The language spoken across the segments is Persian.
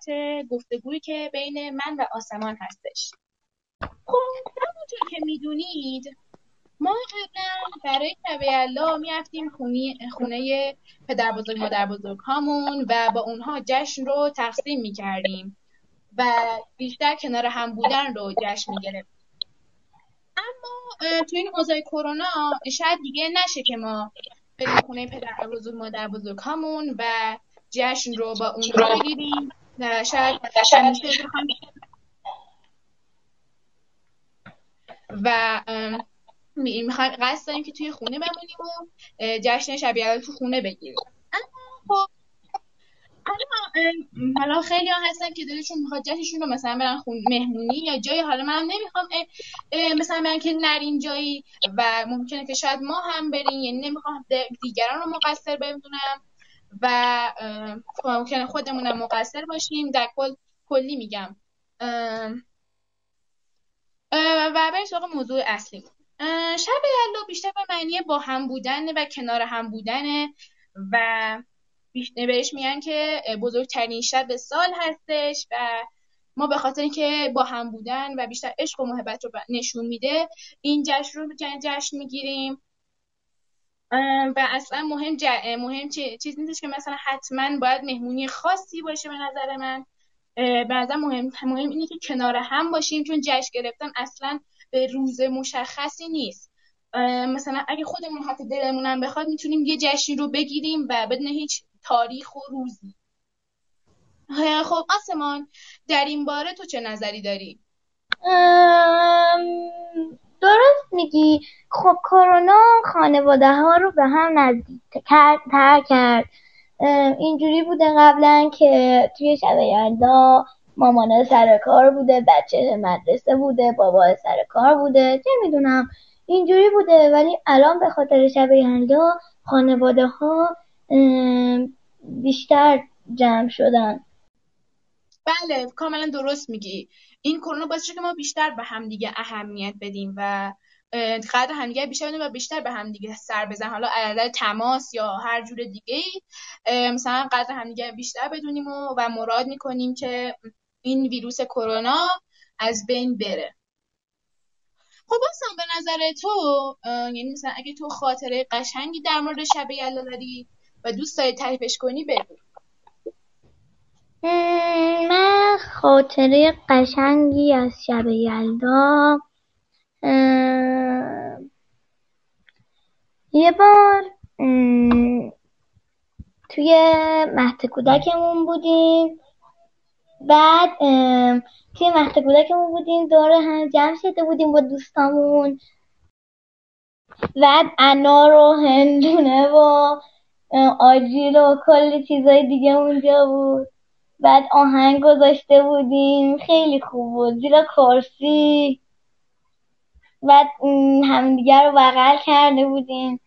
صحبت گفتگویی که بین من و آسمان هستش. خب همونطور که می‌دونید ما قبلا برای شب یلا می‌رفتیم خونه پدر بزرگ مادر بزرگ هامون و با اونها جشن رو تقسیم می‌کردیم و بیشتر کنار هم بودن رو جشن می‌گرفتیم. اما تو این اوضاع کرونا شاید دیگه نشه که ما بریم خونه پدر بزرگ مادر بزرگ هامون و جشن رو با اون رو بگیریم. شاید و می‌خوایم قصد داریم که توی خونه بمونیم و جشن شبیه تو خونه بگیریم. خب حالا خیلی ها هستن که دلشون می‌خواد جشنشون رو مثلا برن خون مهمونی یا جایی حالا منم نمی‌خوام مثلا برن که نریم جایی و ممکنه که شاید ما هم بریم یعنی نمی‌خوام دیگران رو مقصر بدونم. و ممکنه خودمونم مقصر باشیم. در کل کلی میگم. و بریم سراغ موضوع اصلی شب یلدا بیشتر به معنی با هم بودن و کنار هم بودن و بهش میگن که بزرگترین شب سال هستش و ما به خاطر اینکه با هم بودن و بیشتر عشق و محبت رو نشون میده این جشن رو جشن می‌گیریم. و اصلا مهم ج... مهم چیز نیستش که مثلا حتما باید مهمونی خاصی باشه به نظر من. به مهم مهم اینه که کنار هم باشیم چون جشن گرفتن اصلا به روز مشخصی نیست. مثلا اگه خودمون حتی دلمون بخواد می‌تونیم یه جشنی رو بگیریم و بدون هیچ تاریخ و روزی. خب آسمان در این باره تو چه نظری داری؟ درست میگی. خب کرونا خانواده ها رو به هم نزدیک تر کرد. اینجوری بوده قبلا که توی شب یلدا مامان سر کار بوده بچه مدرسه بوده بابا سر کار بوده چه می‌دونم اینجوری بوده. ولی الان به خاطر شب یلدا خانواده ها بیشتر جمع شدن. بله کاملا درست میگی. این کرونا باعث شد که ما بیشتر به همدیگه اهمیت بدیم و قدر همدیگه بیشتر بدیم و بیشتر به همدیگه سر بزن حالا عدد تماس یا هر جور دیگه ای مثلا قدر همدیگه بیشتر بدونیم و, و مراد می‌کنیم که این ویروس کرونا از بین بره. خب اصلا به نظر تو یعنی مثلا اگه تو خاطره قشنگی در مورد شب یلا داری و دوست داری تعریفش کنی بگو. من خاطره قشنگی از شب یلدا. یه بار توی مهد کودکمون بودیم. بعد توی مهد کودکمون بودیم دور هم جمع شده بودیم با دوستامون. بعد انار و هندونه و آجیل و کلی چیزای دیگه اونجا بود. بعد آهنگ گذاشته بودیم. خیلی خوب بود. زیرا کرسی. بعد همدیگه رو بغل کرده بودیم.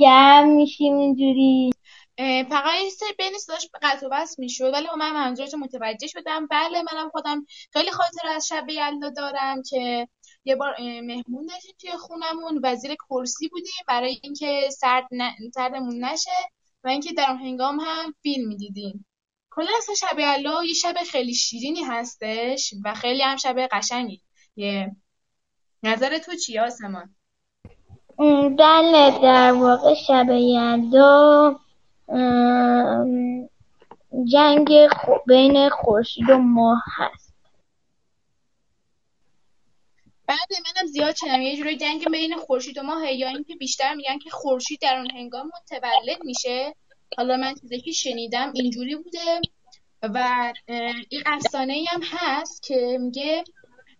گرم میشیم اینجوری. فقط یه سری بین صداش قطع و بس می‌شد. ولی من منظورش متوجه شدم. بله منم خودم خیلی خاطر از شب یلدا دارم که یه بار مهمون داشتیم توی خونمون و زیر کرسی بودیم. برای اینکه سرد سردمون نشه و اینکه در هنگام هم فیلم می‌دیدیم. کلا اصلا شب یلا یه شب خیلی شیرینی هستش و خیلی هم شب قشنگی. یه نظر تو چیه آسمان؟ بله در واقع شب یلدا جنگ بین خورشید و ماه هست. بعد منم زیاد شنم یه جوری جنگ بین خورشید و ماه یا اینکه بیشتر میگن که خورشید در اون هنگام متولد میشه. حالا من چیزی که شنیدم اینجوری بوده و این افسانه هم هست که میگه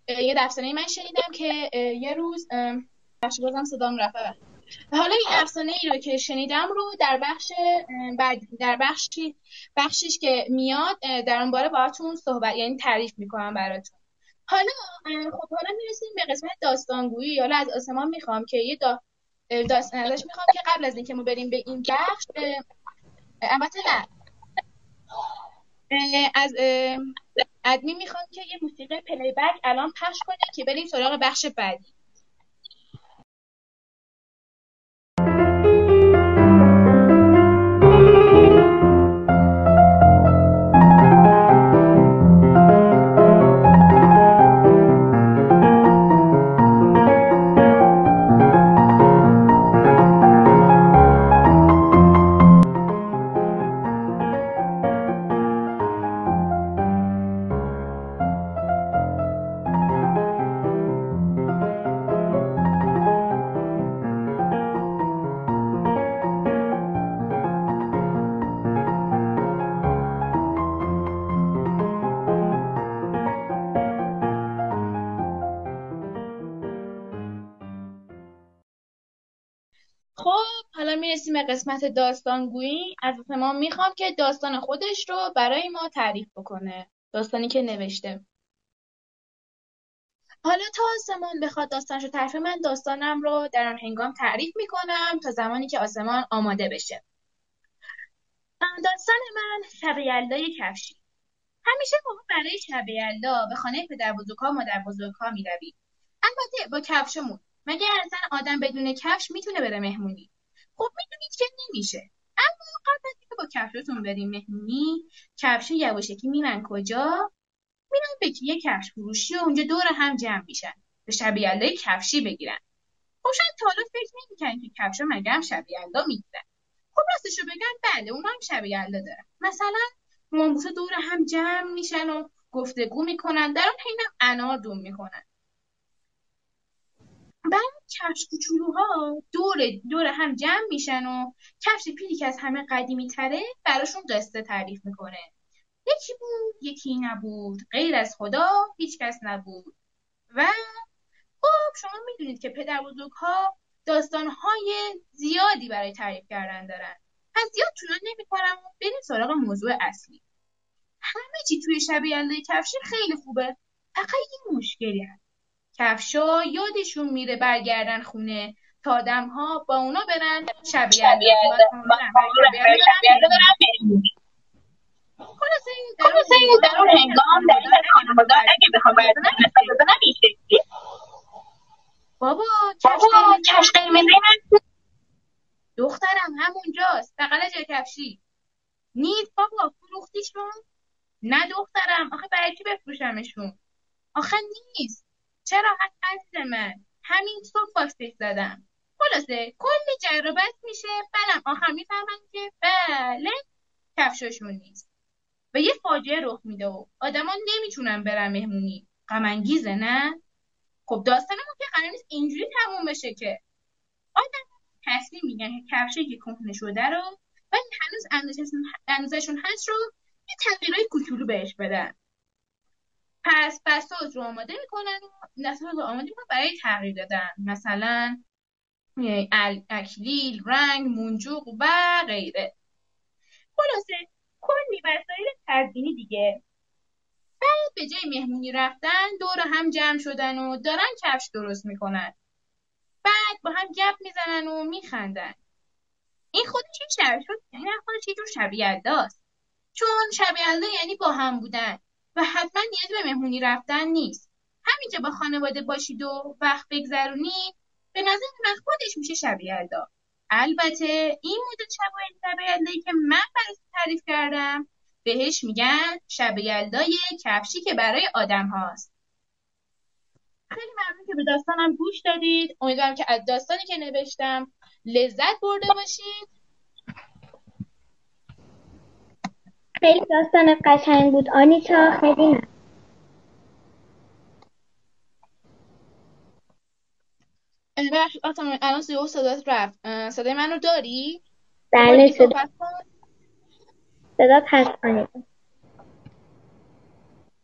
یه افسانه من شنیدم که یه روز بخش بازم صدام رفته حالا این افسانه ای رو که شنیدم رو در بخش در بخشی بخشش که میاد در اون باره باهاتون صحبت یعنی تعریف می‌کنم براتون. حالا خب حالا می‌رسیم به قسمت داستانگویی. حالا از آسمان می‌خوام که یه دا داستان ازش می‌خوام که قبل از اینکه ما بریم به این بخش البته نه. از ادمی می‌خوام که یه موسیقی پلی بک الان پخش کنه که بریم سراغ بخش بعدی. می‌رسیم به قسمت داستانگویی. از ما می‌خوام که داستان خودش رو برای ما تعریف بکنه. داستانی که نوشته. حالا تا آسمان بخواد داستانش رو تعریف من داستانم رو در آن هنگام تعریف می‌کنم تا زمانی که آسمان آماده بشه. داستان من شب یلدای کفشی. همیشه موقع برای شب یلدا به خانه پدر بزرگها مادر بزرگها می‌رویم. البته با کفشمون. مگه اصلا آدم بدون کفش می‌تونه بره مهمونی؟ خب می‌دونید که نمیشه. اما قبل از اینکه با کفشتون بریم مهمونی کفش یواشکی میرن کجا؟ میرن به یه کفش فروشی و اونجا دور هم جمع میشن. به شب کفشی بگیرن. خب شاید تا حالا فکر نمی‌کنن که کفشا مگه هم شب می‌گیرن. خب راستشو بگن بله اون هم شب دارن. مثلا ماموسا دور هم جمع میشن و گفتگو می‌کنن. در اون حینم انار دوم می‌کنن بعد کفش کوچولوها دور دور هم جمع میشن و کفش پیلی که از همه قدیمی تره براشون قصه تعریف می‌کنه. یکی بود یکی نبود. غیر از خدا هیچ کس نبود. و خب شما می‌دونید که پدر بزرگ ها داستانهای زیادی برای تعریف کردن دارن. پس زیاد طولانی نمی‌کنم و بریم سراغ موضوع اصلی. همه چی توی شب یلده کفشی خیلی خوبه. فقط یه مشکلی هست. کفشا یادشون میره برگردن خونه تا آدم ها با اونا برن شب خلاصه در اون هنگام در خانواده اگه بخوام این شکلی بابا کفش قرمزی من دخترم همونجاست. بغل جای کفشی نیست بابا فروختیشون. نه دخترم. آخه برای چی بفروشمشون؟ آخه نیست. چرا عزیز من؟ همین صبح فاکسش زدم خلاصه کلی جر میشه. بلم آخر می‌فهمن که بله کفشاشون نیست. و یه فاجعه رخ میده و آدما نمی‌تونن برن مهمونی. غم نه؟ خب داستانمون که قرار نیست اینجوری تموم بشه که. آدم تصمیم میگن که کفشه که کهنه شده رو ولی هنوز اندازشون هست رو یه تغییرهای کوچولو بهش بدن. پس بساط رو آماده می‌کنن دستمزد رو آماده می‌کنن برای تغییر دادن. مثلا اکلیل رنگ منجوق و غیره. خلاصه کلی وسایل تزیینی دیگه. بعد به جای مهمونی رفتن دور هم جمع شدن و دارن کفش درست می‌کنن. بعد با هم گپ می‌زنن و میخندن. این خودش یه شب شد یعنی خودش یه جور شب چون شب یعنی با هم بودن. و حتما نیاز به مهمونی رفتن نیست. همین که با خانواده باشید و وقت بگذرونید به نظر من خودش میشه شب یلدا البته این مدل شب یلدایی که من برای تعریف کردم بهش میگن شب یلدای کفشی که برای آدم هاست. خیلی ممنون که به داستانم گوش دادید. امیدوارم که از داستانی که نوشتم لذت برده باشید. خیلی داستان قشنگ بود. آنیتا خیلی نه. ببخشید الان سیو صدات رفت. صدای منو داری؟ بله صدا صدات هست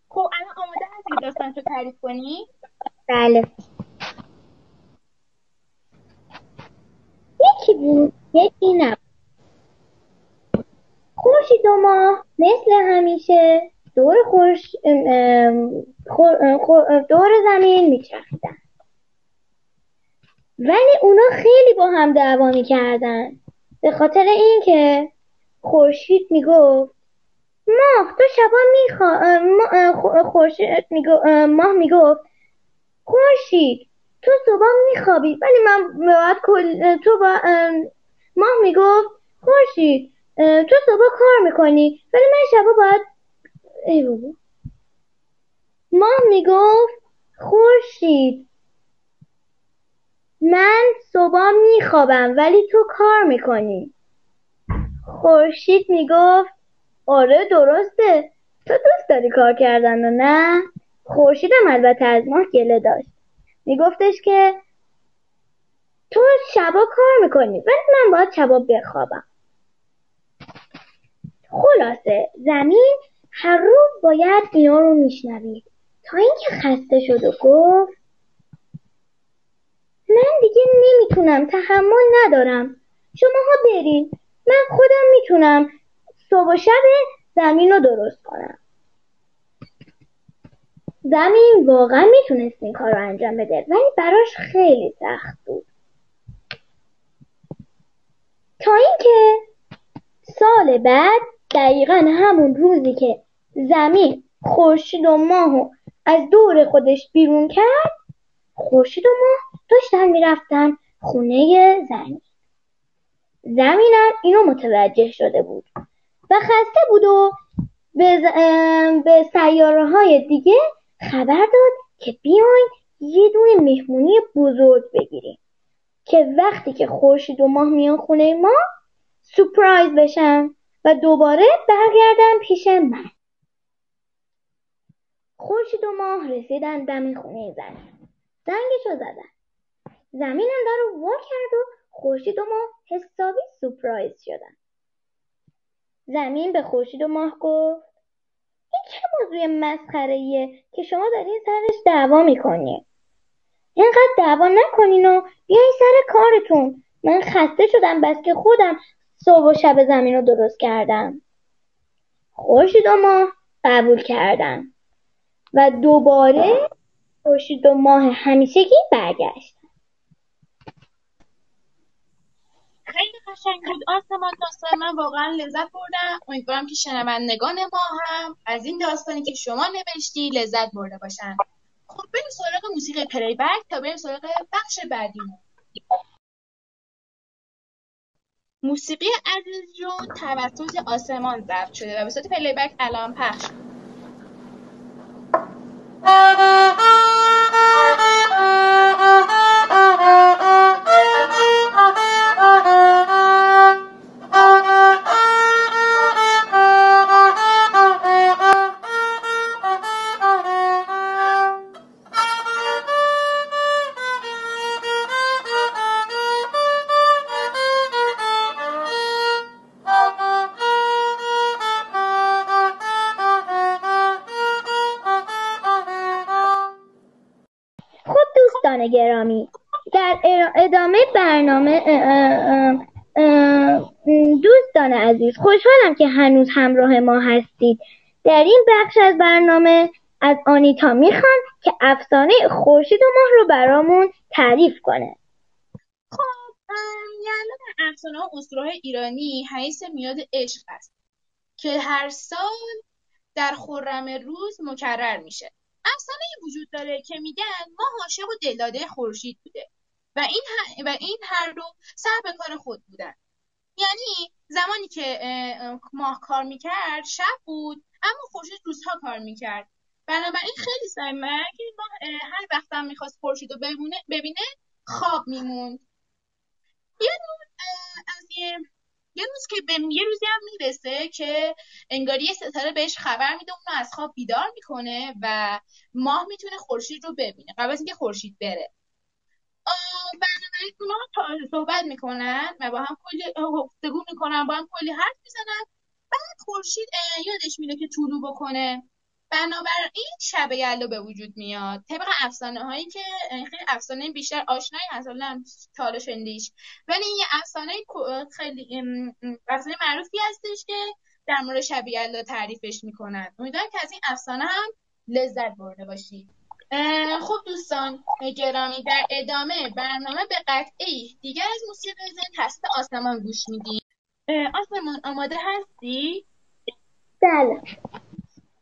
خب الان آماده هستی داستان تو تعریف کنی؟ بله. یکی بود یکی نبود خورشید و ماه مثل همیشه دور خورش دور زمین میچرخیدن. ولی اونا خیلی با هم دعوا می‌کردن. به خاطر اینکه خورشید می‌گفت ماه تو شبا میخوا خورشید می‌گفت ماه می‌گفت خورشید تو صبح میخوابی. ولی من باید کل تو با ماه می‌گفت خورشید تو صبح کار می‌کنی ولی من شبا باید ای بابا. ماه می‌گفت خورشید. من صبح میخوابم ولی تو کار می‌کنی. خورشید می‌گفت آره درسته. تو دوست داری کار کردن و نه؟ خورشیدم البته از ماه گله داشت. میگفتش که تو شبا کار می‌کنی ولی من باید شبا بخوابم. خلاصه زمین هر روز باید اینا رو میشنوید. تا اینکه خسته شد و گفت من دیگه نمی‌تونم تحمل ندارم. شماها برین من خودم می‌تونم صبح و شب زمین رو درست کنم. زمین واقعا می‌تونست این کار رو انجام بده ولی براش خیلی سخت بود. تا اینکه سال بعد دقیقا همون روزی که زمین خورشید و ماه از دور خودش بیرون کرد خورشید و ماه داشتن می‌رفتن خونه زمین. زمینم اینو متوجه شده بود و خسته بود و به, به سیاره های دیگه خبر داد که بیاین یه دونه مهمونی بزرگ بگیریم که وقتی که خورشید و ماه میان خونه ما سپرایز بشن. و دوباره برگردن پیش من. خورشید و ماه رسیدن دم خونه زمین. زنگشو زدن. زمینم در رو وا کرد و خورشید و ماه حسابی سپرایز شدن. زمین به خورشید و ماه گفت این چه موضوع مسخره که شما دارین سرش دعوا می‌کنین اینقدر دعوا نکنین و بیاین سر کارتون. من خسته شدم بس که خودم صبح و شب زمین رو درست کردم. خورشید و ماه قبول کردن. و دوباره خورشید و ماه همیشگی برگشت خیلی قشنگ بود. آسمان داستان من واقعا لذت بردم. امیدوارم که شنوندگان ما هم از این داستانی که شما نوشتی لذت برده باشن. خب بریم سراغ موسیقی پلی بک تا بریم سراغ بخش بعدیمون موسیقی عزیز جون توسط آسمان ضبط شده و به صورت پلی بک الان پخش گرامی. در ادامه برنامه دوستان عزیز خوشحالم که هنوز همراه ما هستید. در این بخش از برنامه از آنیتا می‌خوان که افسانه خورشید و ماه رو برامون تعریف کنه. خب یعنی افسانه اسطوره ایرانی حیث میاد عشق است که هر سال در خرم روز مکرر میشه. افسانه وجود داره که میگن ما عاشق و دلداده خورشید بوده و این, و این هر دو سر به کار خود بودن. یعنی زمانی که ماه کار می‌کرد شب بود اما خورشید روزها کار می‌کرد. بنابراین خیلی سعی که هر وقتم می‌خواست خورشید رو ببینه خواب میموند. روز از یه یه روز که به یه روزی هم می‌رسه که انگاری ستاره بهش خبر میده اونو از خواب بیدار می‌کنه و ماه می‌تونه خورشید رو ببینه قبل از اینکه خورشید بره. بنابراین اونا صحبت می‌کنن و با هم کلی گفتگو می‌کنن با هم کلی حرف می‌زنن. بعد خورشید یادش میده که طولو بکنه. بنابراین شب یلدا به وجود میاد. طبق افسانه هایی که خیلی افسانه بیشتر آشنایی هست حالا شندیش ولی این افسانه خیلی افسانه معروفی هستش که در مورد شب یلدا تعریفش می‌کنن. امیدوارم که از این افسانه هم لذت برده باشید. خب دوستان گرامی در ادامه برنامه به قطعی دیگر از موسیقی زن تست آسمان گوش میدیم. آسمان آماده هستی؟ بله.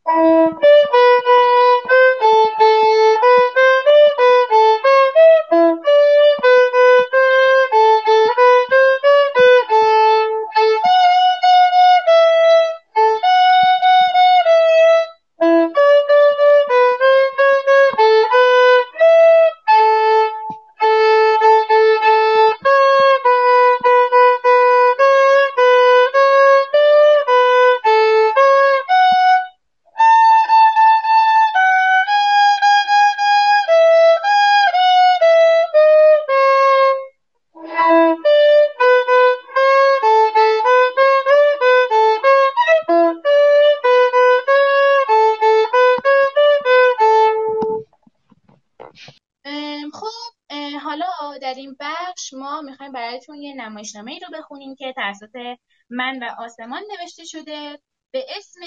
Thank you. نمایشنامه ای رو بخونیم که توسط من و آسمان نوشته شده به اسم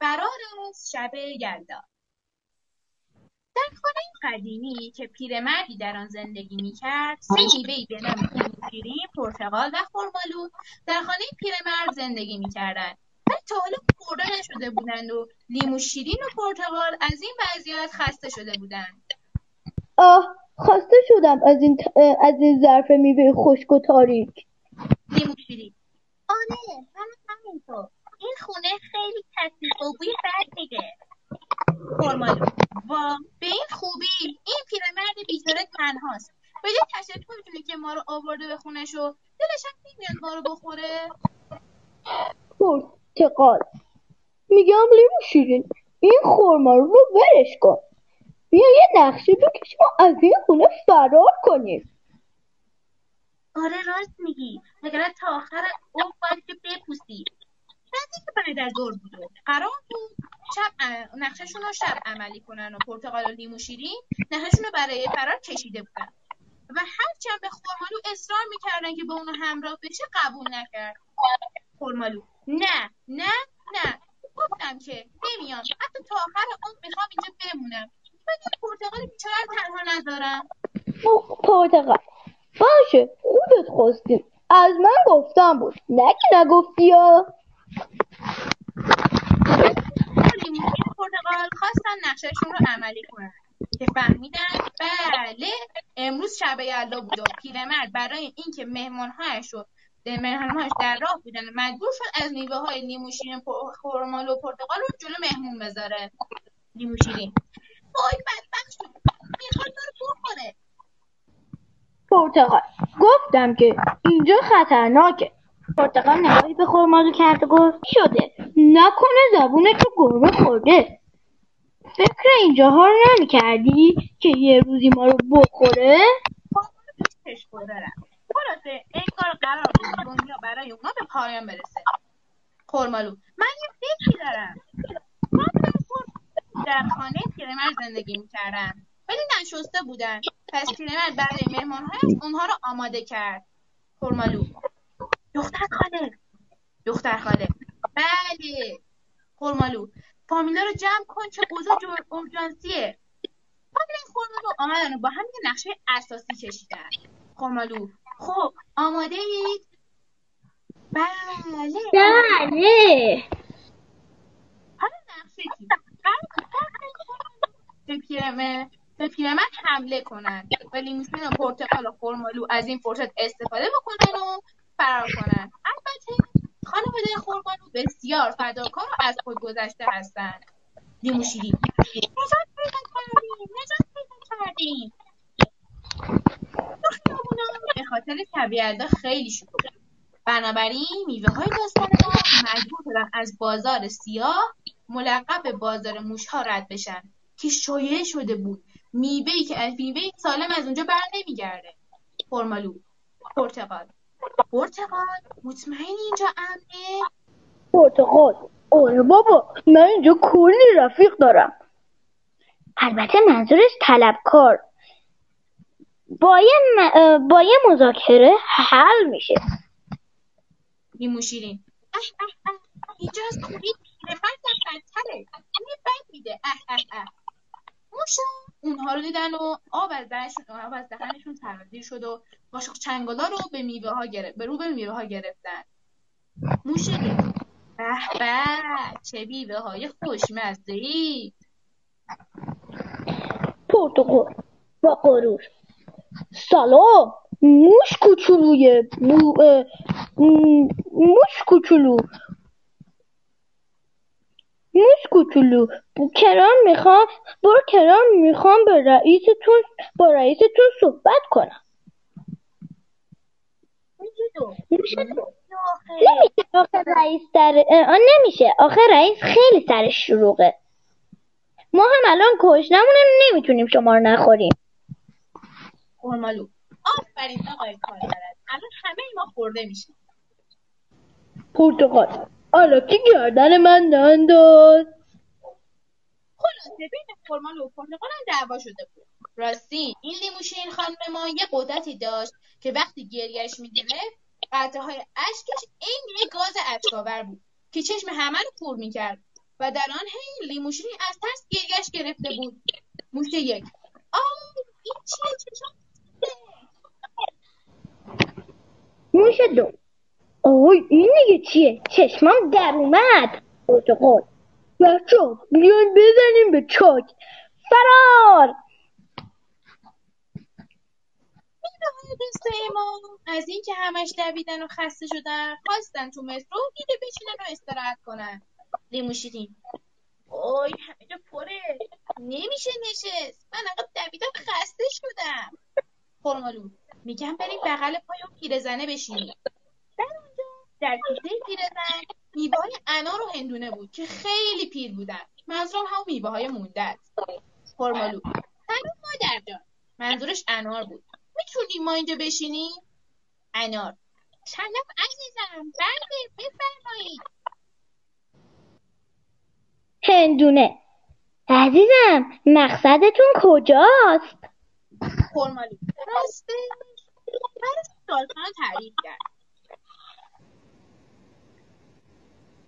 فرار از شب یلدا در خانه قدیمی که پیرمردی در آن زندگی می‌کرد سه میوهای به نام شیرین پرتقال و خرمالو در خانه پیرمرد زندگی می‌کردند. و تا حالا خورده نشده بودند و لیمو شیرین و پرتقال از این وضعیت خسته شده بودند. آه خسته شدم از این, از این ظرف میوه خشک و تاریک. لیموشیری آره من همینطور. این خونه خیلی کثیف و بوی بد میده فرمالو وا به این خوبی. این پیرمرد بیچاره تنهاست. به یه تشکر می‌تونه که ما رو آورده به خونش و دلش هم نمیاد ما رو بخوره. پرتقال میگم لیمو شیرین این خورما رو ورش کن. بیا یه نقشه بکشیم و از این خونه فرار کنیم. آره راست میگی. مگر تا آخر اون باید که بپوسی. بعدی که بعد از ظهر بود قرار بود شب نقشهشون رو شب عملی کنن و پرتقال و لیمو شیرین نقشهشون رو برای فرار کشیده بودن. و هرچند به خورمالو اصرار می‌کردن که با اونو همراه بشه قبول نکرد. خورمالو نه نه نه. گفتم که نمیام. حتی تا آخر اون می‌خوام اینجا بمونم. من پرتقال بیچاره تنها نذارم پرتقال باشه خودت خواستیم از من گفتم بود. نه که نگفتی یا پرتقال خواستن نقشهشون رو عملی کنن. که فهمیدن بله امروز شب یلدا بود و پیرمرد برای اینکه مهمانهایش رو مهمانهایش در راه بودن مجبور شد از میوه های لیموشین خورمال و پرتقال رو جلو مهمون بذاره. لیموشیرین وای بدبخت شد می‌خواد رو بخوره. پرتقال گفتم که اینجا خطرناکه. پرتقال نگاهی به خورمالو کرد و گفت شده. نکنه زبون تو گربه خورده. فکر اینجاها رو نمی کردی که یه روزی ما رو بخوره؟ خلاصه انگار قرار بود دنیا برای اونا به پایان برسه. خورمالو من یه فکری دارم. در خانه پیرمرد زندگی می‌کردن. ولی نشسته بودن. پس پیرمرد برای مهمانهایش اونها رو آماده کرد. خورمالو دختر خاله دختر خاله بله. خورمالو فامیلا رو جمع کن چه اوضاع اورژانسیه. فامیلا خورمالو آمدن و با هم یه نقشه اساسی کشیدن. خورمالو خب آماده اید؟ بله. بله حالا نقشه چی به پیرمرد به پیرمرد حمله کنند و لیموشین و پرتقال و خرمالو از این فرصت استفاده بکنن و فرار کنن. البته خانواده خرمالو بسیار فداکار و از خود گذشته هستند لیمو شیرین نجات پیدا کردیم. نجات پیدا کردیم. به خاطر طبیعت خیلی شلوغ بنابراین میوه های داستان مجبور شدن از بازار سیاه ملقب به بازار موشها رد بشن. که شایع شده بود. میوه‌ای که از میوه سالم از اونجا بر نمیگرده. فرمالو. پرتقال. پرتقال؟ مطمئنی اینجا امنه؟ پرتقال. آره بابا من اینجا کلی رفیق دارم. البته منظورش طلبکار. با یه, م... با یه مذاکره حل میشه. لیمو شیرین اینجا از کوری پیرمرد بدتره. این بد میده. اه اه اه. موشا. اونها رو دیدن و آب از دهنشون آب از دهنشون سرازیر شد و قاشق چنگالا رو به میوه ها گرفت به رو به میوه ها گرفتن موش به به چه میوه های خوشمزه ای پرتقال با غرور. سلام. موش کوچولوی بو... موش کوچولو. موش کوچولو. کران می‌خوام برو کران می‌خوام به رئیستون با رئیستون صحبت کنم. نمیشه. آخه رئیس در آن نمیشه. آخه رئیس خیلی سرش شروعه ما هم الان کشنمونه نمی‌تونیم شما رو نخوریم. خورمالو آفرین آقای کارگرد الان همه ما خورده میشیم. پرتقال حالا کی گردن من ننداز خلاصه بین خرمال و پرتقال هم دعوا شده بود. راستی این لیموشین خانم ما یه قدرتی داشت که وقتی گریهش می‌گرفت قطعه های اشکش این یه گاز اشکاور بود که چشم همه رو پر می‌کرد. و در آن حین لیموشین از ترس گریهش گرفته بود. موش یک. آه این چیه؟ چشم؟ موش دو. آی این دیگه چیه چشمام در اومد پرتقال بچه بیان بزنیم به چاک فرار دوست ما از اینکه همش دویدن و خسته شدن خواستن تو مترو دیده بشینن و استراحت کنن. لیمو شیرین اوی همه جا پره. نمیشه نشست. من انقدر دویدم خسته شدم. خرمالو میگم بریم بغل پای اون پیرزنه بشینیم. در کیسه پیرزن میوه های انار و هندونه بود که خیلی پیر بودن. منظورم هم میوه های مونده است فرمالو سلام مادر جان. منظورش انار بود. می‌تونیم ما اینجا بشینیم؟ انار. سلام عزیزم. بله بفرمایید. هندونه. عزیزم مقصدتون کجاست؟ فرمالو راستش برای سالخانه تعریف کرد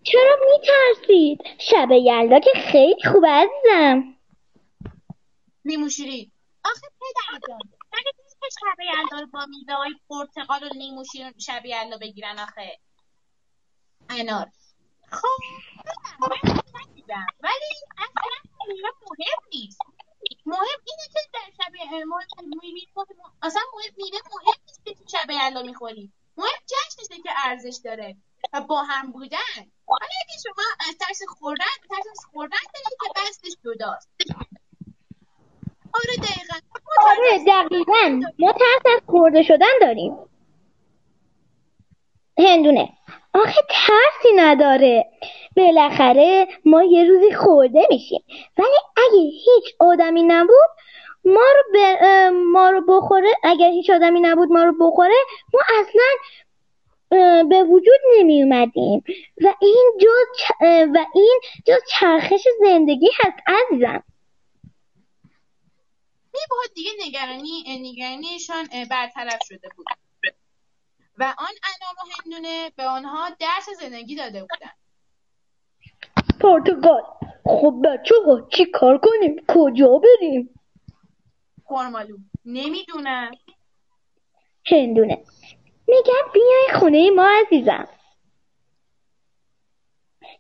چرا میترسید؟ شب یلدا که خیلی خوبه عزیزم. لیموشیری آخه پدر جان مگه که شب یلدا با میوه های پرتقال و لیمو شیرین شب یلدا بگیرن آخه؟ انار. خب ولی اصلا مهم نیست. مهم اینه که در شب اصلا مهم میوه مهم نیست که تو شب یلدا می‌خوری. مهم جشنشه که ارزش داره. و با هم بودن. حالا اگه شما از ترس خوردن ترس از خوردن دارید که بستش جداست. آره دقیقا. آره دقیقا. ما ترس از خورده شدن داریم. هندونه. آخه ترسی نداره. بالاخره ما یه روزی خورده میشیم. ولی اگه هیچ آدمی نبود ما رو, ب... ما رو بخوره اگر هیچ آدمی نبود ما رو بخوره ما اصلا به وجود نمی اومدیم و این جز و این جز چرخش زندگی هست عزیزم. میبهاد دیگه نگرانی نگرانیشان برطرف شده بود. و آن انار و هندونه به آنها درس زندگی داده بودند. پرتغال. خب بچه ها چی کار کنیم؟ کجا بریم؟ خورمالو نمی‌دونم. هندونه. میگم بیای خونه ما عزیزم.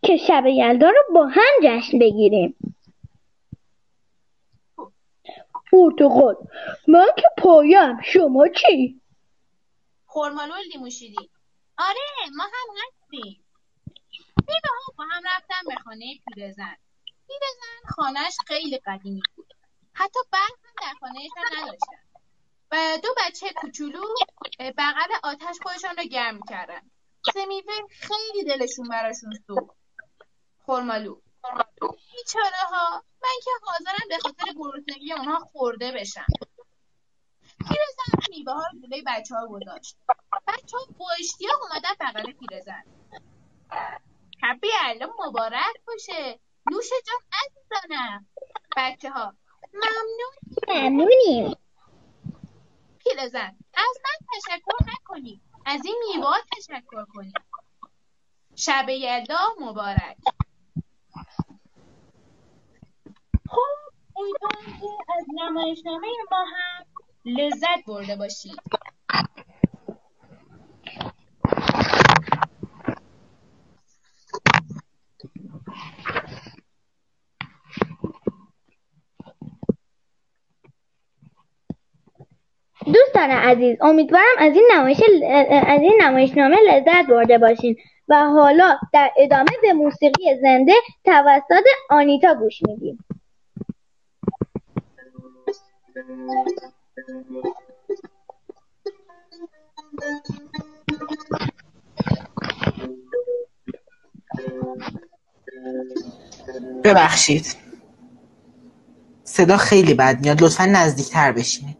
که شب یلدا رو با هم جشن بگیریم. پرتغال من که پایم. شما چی؟ خورمالو لیموشیدی آره ما هم هستیم. میوه ها با هم رفتن به خانه پیرزن. پیرزن خانهش خیلی قدیمی بود. حتی برق هم در خانهشان نداشتن. و دو بچه کوچولو بغل آتش خودشان رو گرم کردن سمیوه خیلی دلشون براشون سوخت. خرمالو. بیچاره ها من که حاضرم به خاطر گرسنگی اونها خورده بشم. پیرزن میوه ها رو جلوی بچه ها گذاشت. بچه ها با اشتیاق اومدن بغل پیرزن حبی الان مبارک باشه. نوش جان عزیزانم. بچه ها ممنون. ممنونیم. پیرزن از من تشکر نکنی. از این میوه تشکر کنی. شب یلدا مبارک. خب امیدوارم که از نمایشنامه ما هم لذت برده باشید. دوستان عزیز امیدوارم از این نمایش از این نمایشنامه لذت برده باشین و حالا در ادامه به موسیقی زنده توسط آنیتا گوش میدیم. ببخشید. صدا خیلی بد میاد. لطفا نزدیکتر بشینید.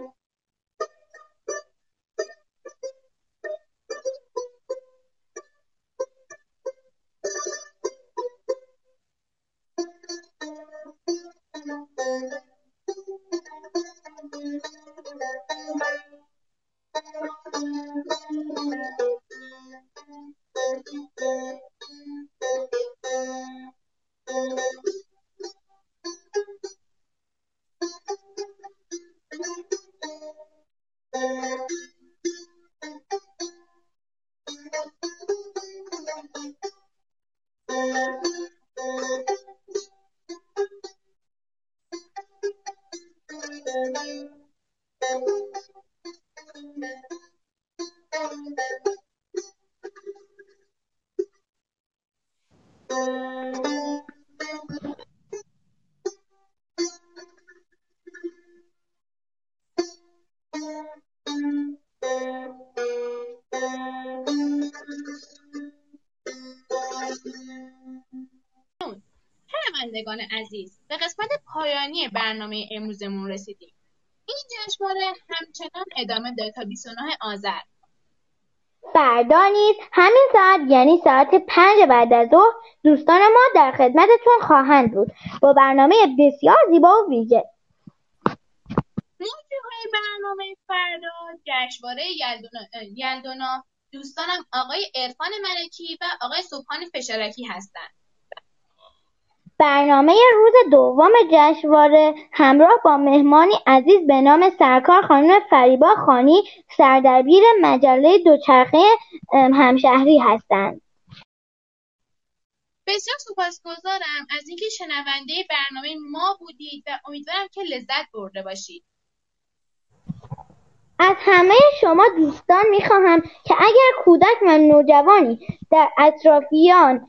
شنوندگان عزیز به قسمت پایانی برنامه امروزمون رسیدیم. این جشنواره همچنان ادامه داره تا 29 آذر. فردا نیز همین ساعت یعنی ساعت پنج بعد از ظهر دوستان ما در خدمتتون خواهند بود. با برنامه بسیار زیبا و ویژه. موضوع برنامه فردا جشنواره یلدونا, یلدونا. دوستانم آقای عرفان ملکی و آقای صبحان فشارکی هستند برنامه روز دوم جشنواره همراه با مهمانی عزیز به نام سرکار خانم فریبا خانی سردبیر مجله دوچرخه همشهری هستند. بسیار سپاسگزارم از اینکه شنونده برنامه ما بودید و امیدوارم که لذت برده باشید. از همه شما دوستان می‌خواهم که اگر کودک و نوجوانی در اطرافیان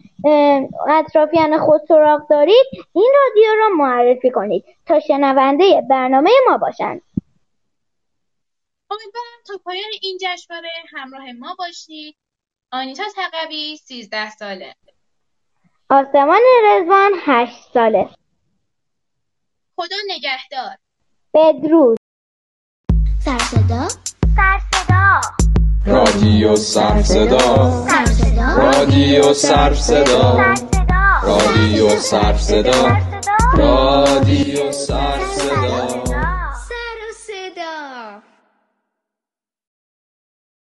اطرافیان خود سراغ دارید این رادیو را معرفی کنید تا شنونده برنامه ما باشند. امیدوارم تا پایان این جشنواره همراه ما باشید. آنیتا تقوی سیزده ساله. آسمان رزوان هشت ساله. خدا نگهدار. بدرود. سرصدا سرصدا رادیو سرصدا رادیو سرصدا رادیو سرصدا رادیو سرصدا